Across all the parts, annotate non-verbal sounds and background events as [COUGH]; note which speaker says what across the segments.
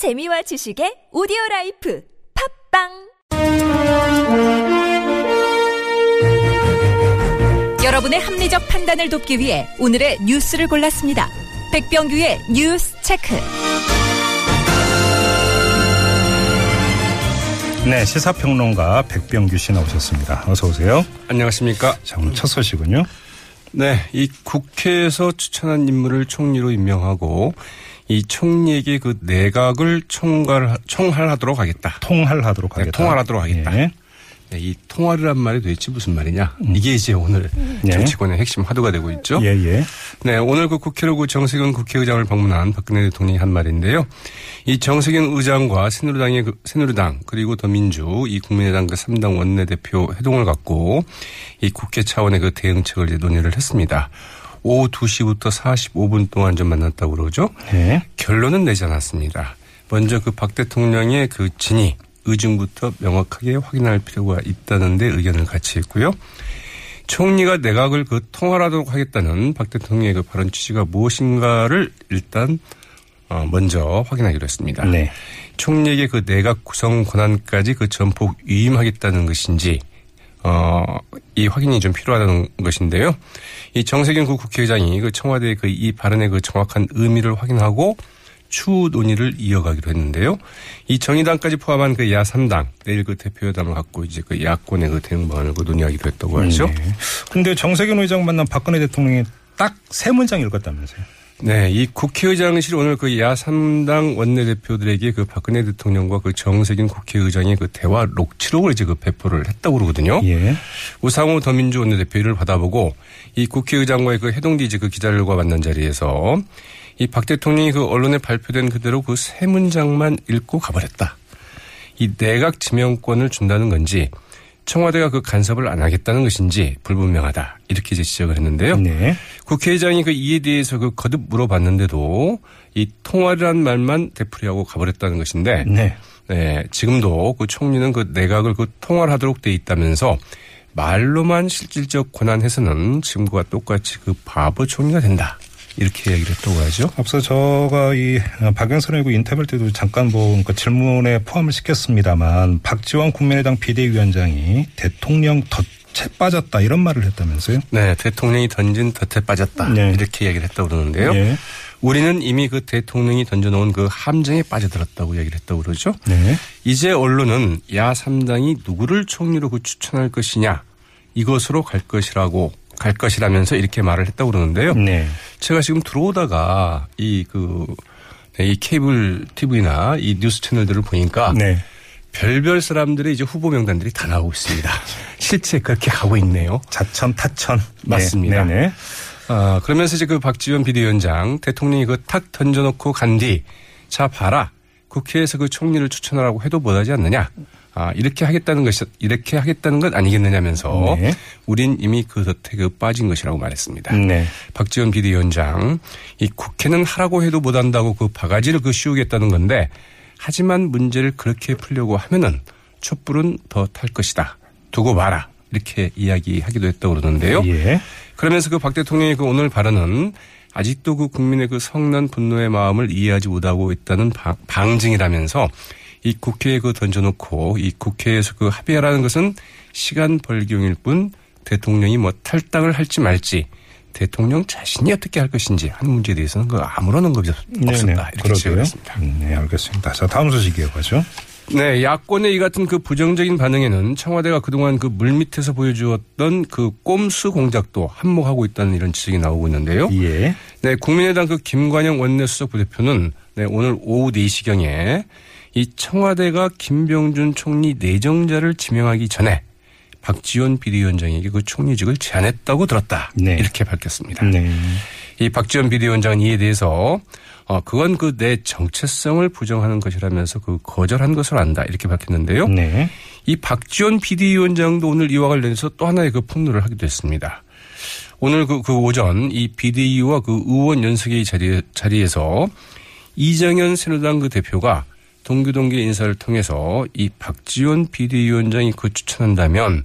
Speaker 1: 재미와 지식의 오디오 라이프 팟빵 여러분의 합리적 판단을 돕기 위해 오늘의 뉴스를 골랐습니다. 백병규의 뉴스 체크.
Speaker 2: 네, 시사평론가 백병규 씨 나오셨습니다. 어서 오세요.
Speaker 3: 안녕하십니까.
Speaker 2: 자, 오늘 첫 소식은요.
Speaker 3: 네, 이 국회에서 추천한 인물을 총리로 임명하고 이 총리에게 그 내각을 총괄, 총할하도록 하겠다.
Speaker 2: 통할하도록
Speaker 3: 네,
Speaker 2: 하겠다.
Speaker 3: 통할하도록 하겠다.
Speaker 2: 예.
Speaker 3: 네, 이 통화를 한 말이 도대체 무슨 말이냐. 이게 이제 오늘
Speaker 2: 예.
Speaker 3: 정치권의 핵심 화두가 되고 있죠.
Speaker 2: 예, 예.
Speaker 3: 네, 오늘 그 국회로 그 정세균 국회의장을 방문한 박근혜 대통령이 한 말인데요. 이 정세균 의장과 새누리당의 그, 새누리당 그리고 더민주 이 국민의당 그 3당 원내대표 회동을 갖고 이 국회 차원의 그 대응책을 이제 논의를 했습니다. 오후 2시부터 45분 동안 좀 만났다고 그러죠.
Speaker 2: 예.
Speaker 3: 결론은 내지 않았습니다. 먼저 그 박 대통령의 그 진위, 의중부터 명확하게 확인할 필요가 있다는데 의견을 같이 했고요. 총리가 내각을 그 통할하도록 하겠다는 박 대통령의 그 발언 취지가 무엇인가를 일단 어, 먼저 확인하기로 했습니다.
Speaker 2: 네.
Speaker 3: 총리에게 그 내각 구성 권한까지 그 전폭 위임하겠다는 것인지 어, 이 확인이 좀 필요하다는 것인데요. 이 정세균 그 국회의장이 그 청와대의 그 이 발언의 그 정확한 의미를 확인하고 추후 논의를 이어가기로 했는데요. 이 정의당까지 포함한 그 야3당 내일 그 대표회담을 갖고 이제 그 야권의 그 대응 방안을 그 논의하기로 했다고 하죠.
Speaker 2: 네. 근데 정세균 의장 만난 박근혜 대통령이 딱 세 문장 읽었다면서요.
Speaker 3: 네, 이 국회의장실 오늘 그 야3당 원내대표들에게 그 박근혜 대통령과 그 정세균 국회의장의 그 대화 녹취록을 이제 그 배포를 했다고 그러거든요.
Speaker 2: 예.
Speaker 3: 우상호 더민주 원내대표를 받아보고 이 국회의장과의 그 해동디 이제 그 기자들과 만난 자리에서 이 박 대통령이 그 언론에 발표된 그대로 그 세 문장만 읽고 가버렸다. 이 내각 지명권을 준다는 건지 청와대가 그 간섭을 안 하겠다는 것인지 불분명하다. 이렇게 이제 지적을 했는데요.
Speaker 2: 네.
Speaker 3: 국회의장이 그 이에 대해서 그 거듭 물어봤는데도 이 통화라는 말만 되풀이하고 가버렸다는 것인데
Speaker 2: 네.
Speaker 3: 네, 지금도 그 총리는 그 내각을 그 통할하도록 돼 있다면서 말로만 실질적 권한 해서는 지금과 똑같이 그 바보 총리가 된다. 이렇게 얘기를 했다고 하죠.
Speaker 2: 앞서 저가 이 박영선 의원 인터뷰 때도 잠깐 뭐그 질문에 포함을 시켰습니다만 박지원 국민의당 비대위원장이 대통령 덫에 빠졌다 이런 말을 했다면서요?
Speaker 3: 네, 대통령이 던진 덫에 빠졌다.
Speaker 2: 네.
Speaker 3: 이렇게 얘기를 했다고 그러는데요.
Speaker 2: 예.
Speaker 3: 우리는 이미 그 대통령이 던져놓은 그 함정에 빠져들었다고 얘기를 했다고 그러죠.
Speaker 2: 네.
Speaker 3: 이제 언론은 야 3당이 누구를 총리로 그 추천할 것이냐 이것으로 갈 것이라고 갈 것이라면서 이렇게 말을 했다고 그러는데요.
Speaker 2: 네.
Speaker 3: 제가 지금 들어오다가 이 그, 네, 이 케이블 TV나 이 뉴스 채널들을 보니까
Speaker 2: 네.
Speaker 3: 별별 사람들의 이제 후보 명단들이 다 나오고 있습니다. [LAUGHS] 실제 그렇게 가고 있네요.
Speaker 2: 자천 타천 네.
Speaker 3: 맞습니다.
Speaker 2: 네. 네.
Speaker 3: 아, 그러면서 이제 그 박지원 비대위원장 대통령이 그 탁 던져놓고 간 뒤, 자, 봐라. 국회에서 그 총리를 추천하라고 해도 못하지 않느냐. 아, 이렇게 하겠다는 것이, 이렇게 하겠다는 것 아니겠느냐면서
Speaker 2: 네.
Speaker 3: 우린 이미 그 덫에 그 빠진 것이라고 말했습니다.
Speaker 2: 네.
Speaker 3: 박지원 비대위원장, 이 국회는 하라고 해도 못 한다고 그 바가지를 그 씌우겠다는 건데 하지만 문제를 그렇게 풀려고 하면은 촛불은 더 탈 것이다. 두고 봐라. 이렇게 이야기하기도 했다고 그러는데요.
Speaker 2: 예.
Speaker 3: 그러면서 그 박 대통령의 그 오늘 발언은 아직도 그 국민의 그 성난 분노의 마음을 이해하지 못하고 있다는 방- 방증이라면서 이 국회에 그 던져놓고 이 국회에서 그 합의하라는 것은 시간 벌기용일 뿐 대통령이 뭐 탈당을 할지 말지 대통령 자신이 어떻게 할 것인지 하는 문제에 대해서는 그 아무런 언급이 없- 없었다. 이렇게 지적했습니다.
Speaker 2: 음, 네, 알겠습니다. 자, 다음 소식 이어가죠.
Speaker 3: 네, 야권의 이 같은 그 부정적인 반응에는 청와대가 그동안 그 물밑에서 보여주었던 그 꼼수 공작도 한몫하고 있다는 이런 지적이 나오고 있는데요.
Speaker 2: 예.
Speaker 3: 네, 국민의당 그 김관영 원내수석 부대표는 네, 오늘 오후 4시경에 이 청와대가 김병준 총리 내정자를 지명하기 전에 박지원 비대위원장에게 그 총리직을 제안했다고 들었다.
Speaker 2: 네.
Speaker 3: 이렇게 밝혔습니다.
Speaker 2: 네.
Speaker 3: 이 박지원 비대위원장은 이에 대해서 어, 그건 그 내 정체성을 부정하는 것이라면서 그 거절한 것으로 안다. 이렇게 밝혔는데요.
Speaker 2: 네.
Speaker 3: 이 박지원 비대위원장도 오늘 이와 관련해서 또 하나의 그 폭로를 하기도 했습니다. 오늘 그, 그 오전 이 비대위와 그 의원 연석회의 자리, 자리에서 이정현 새누리당 그 대표가 동교동계 인사를 통해서 이 박지원 비대위원장이 그 추천한다면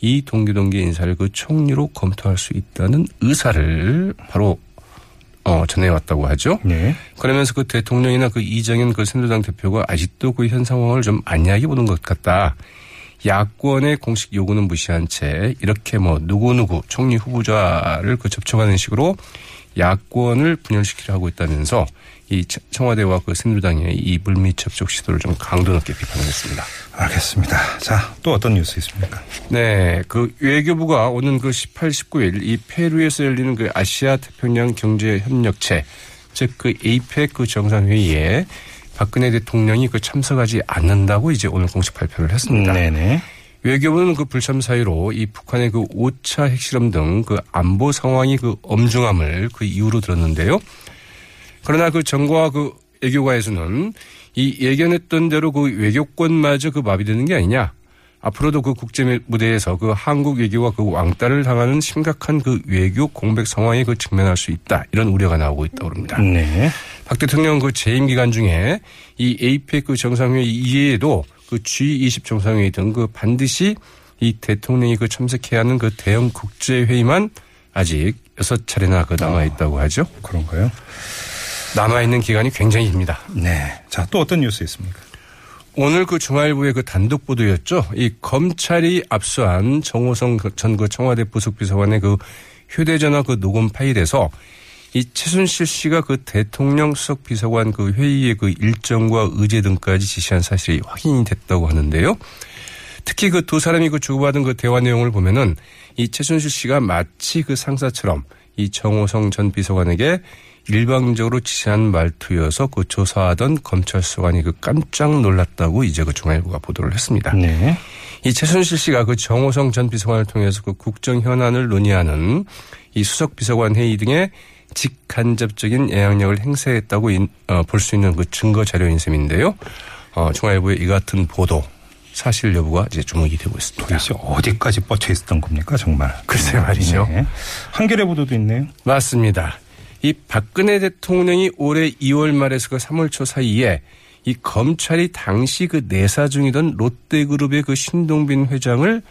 Speaker 3: 이 동교동계 인사를 그 총리로 검토할 수 있다는 의사를 바로 어, 전해왔다고 하죠.
Speaker 2: 네.
Speaker 3: 그러면서 그 대통령이나 그 이정현 그 새누리당 대표가 아직도 그 현 상황을 좀 안이하게 보는 것 같다. 야권의 공식 요구는 무시한 채 이렇게 뭐 누구누구 총리 후보자를 그 접촉하는 식으로 야권을 분열시키려 하고 있다면서 이 청와대와 그 새누리당의 이 물밑 접촉 시도를 좀 강도 높게 비판했습니다.
Speaker 2: 알겠습니다. 자, 또 어떤 뉴스 있습니까?
Speaker 3: 네, 그 외교부가 오는 그 18, 19일 이 페루에서 열리는 그 아시아 태평양 경제 협력체 즉 그 에이펙 그 정상회의에 박근혜 대통령이 그 참석하지 않는다고 이제 오늘 공식 발표를 했습니다.
Speaker 2: 네네.
Speaker 3: 외교부는 그 불참 사유로 이 북한의 그 5차 핵실험 등 그 안보 상황이 그 엄중함을 그 이유로 들었는데요. 그러나 그 정부와 그 외교가에서는 이 예견했던 대로 그 외교권마저 그 마비되는 게 아니냐. 앞으로도 그 국제 무대에서 그 한국 외교가 그 왕따를 당하는 심각한 그 외교 공백 상황에 그 직면할 수 있다. 이런 우려가 나오고 있다고 합니다.
Speaker 2: 네.
Speaker 3: 박 대통령 그 재임 기간 중에 이 에이펙 그 정상회의 이외에도 그 G20 정상회의 등 그 반드시 이 대통령이 그 참석해야 하는 그 대형 국제 회의만 아직 여섯 차례나 그 남아 있다고 하죠.
Speaker 2: 그런가요?
Speaker 3: 남아 있는 기간이 굉장히 깁니다.
Speaker 2: 네. 자, 또 어떤 뉴스 있습니까?
Speaker 3: 오늘 그 중앙일보의 그 단독 보도였죠. 이 검찰이 압수한 정호성 전 그 청와대 부속비서관의 그 휴대전화 그 녹음 파일에서 이 최순실 씨가 그 대통령 수석 비서관 그 회의의 그 일정과 의제 등까지 지시한 사실이 확인이 됐다고 하는데요. 특히 그 두 사람이 그 주고받은 그 대화 내용을 보면은 이 최순실 씨가 마치 그 상사처럼 이 정호성 전 비서관에게 일방적으로 지시한 말투여서 그 조사하던 검찰 수관이 그 깜짝 놀랐다고 이제 그 중앙일보가 보도를 했습니다.
Speaker 2: 네.
Speaker 3: 이 최순실 씨가 그 정호성 전 비서관을 통해서 그 국정 현안을 논의하는 이 수석 비서관 회의 등의 직간접적인 영향력을 행사했다고 어, 볼수 있는 그 증거 자료인 셈인데요. 어, 중앙일보의 이 같은 보도 사실 여부가 이제 주목이 되고 있습니다.
Speaker 2: 도대체 어디까지 뻗쳐 있었던 겁니까, 정말?
Speaker 3: 글쎄 말이죠.
Speaker 2: 네. 한겨레 보도도 있네요.
Speaker 3: 맞습니다. 이 박근혜 대통령이 올해 2월 말에서 그 3월 초 사이에 이 검찰이 당시 그 내사 중이던 롯데그룹의 그 신동빈 회장을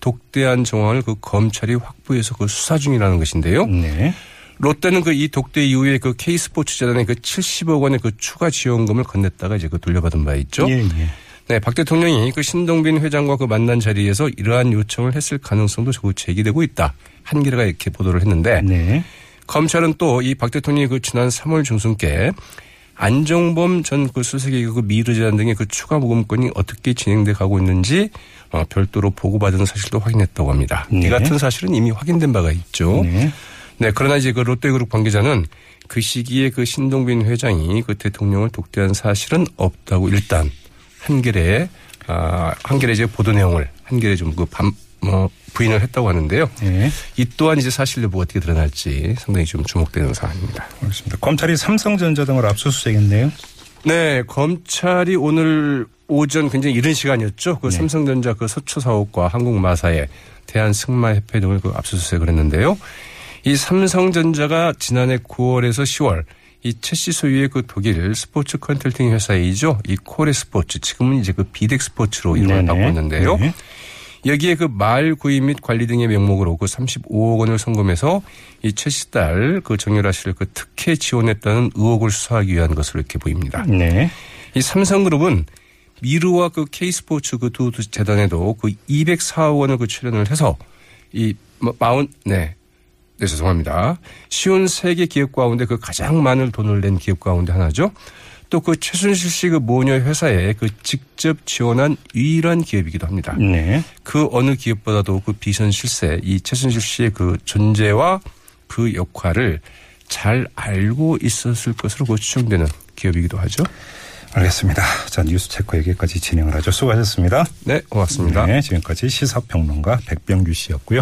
Speaker 3: 독대한 정황을 그 검찰이 확보해서 그 수사 중이라는 것인데요.
Speaker 2: 네.
Speaker 3: 롯데는 그 이 독대 이후에 그 K스포츠 재단에 그 70억 원의 그 추가 지원금을 건넸다가 이제 그 돌려받은 바 있죠.
Speaker 2: 예, 예.
Speaker 3: 네, 박 대통령이 그 신동빈 회장과 그 만난 자리에서 이러한 요청을 했을 가능성도 저거 제기되고 있다. 한겨레가 이렇게 보도를 했는데
Speaker 2: 네.
Speaker 3: 검찰은 또 이 박 대통령이 그 지난 3월 중순께 안종범 전 그 수석의 그 미르 재단 등의 그 추가 모금권이 어떻게 진행돼 가고 있는지 어, 별도로 보고받은 사실도 확인했다고 합니다.
Speaker 2: 네.
Speaker 3: 이 같은 사실은 이미 확인된 바가 있죠.
Speaker 2: 네.
Speaker 3: 네, 그러나 이제 그 롯데그룹 관계자는 그 시기에 그 신동빈 회장이 그 대통령을 독대한 사실은 없다고 일단 한겨레 아 한겨레 이제 보도 내용을 한겨레 좀그밤뭐 부인을 했다고 하는데요.
Speaker 2: 네.
Speaker 3: 이 또한 이제 사실 여부가 어떻게 드러날지 상당히 좀 주목되는 사안입니다.
Speaker 2: 그렇습니다. 검찰이 삼성전자 등을 압수수색했네요.
Speaker 3: 네, 검찰이 오늘 오전 굉장히 이른 시간이었죠. 그
Speaker 2: 네.
Speaker 3: 삼성전자 그 서초 사업과 한국마사의 대한 승마협회 등을 그 압수수색을 했는데요. 이 삼성전자가 지난해 9월에서 10월 이 최씨 소유의 그 독일 스포츠 컨설팅 회사이죠. 이 코레 스포츠 지금은 이제 그 비덱 스포츠로 이름을. 바고 있는데요.
Speaker 2: 네.
Speaker 3: 여기에 그 말 구입 및 관리 등의 명목으로 그 35억 원을 송금해서 이 최씨 딸 그 정유라 씨를 그 특혜 지원했다는 의혹을 수사하기 위한 것으로 이렇게 보입니다.
Speaker 2: 네.
Speaker 3: 이 삼성그룹은 미르와 그 K스포츠 그 두 재단에도 그 204억 원을 그 출연을 해서 이 마- 마흔 네. 네, 죄송합니다. 쉬운 세계 기업 가운데 그 가장 많은 돈을 낸 기업 가운데 하나죠. 또 그 최순실 씨 그 모녀 회사에 그 직접 지원한 유일한 기업이기도 합니다.
Speaker 2: 네.
Speaker 3: 그 어느 기업보다도 그 비선 실세 이 최순실 씨의 그 존재와 그 역할을 잘 알고 있었을 것으로 그 추정되는 기업이기도 하죠.
Speaker 2: 알겠습니다. 자, 뉴스 체크 여기까지 진행을 하죠. 수고하셨습니다.
Speaker 3: 네, 고맙습니다.
Speaker 2: 네, 지금까지 시사평론가 백병규 씨였고요.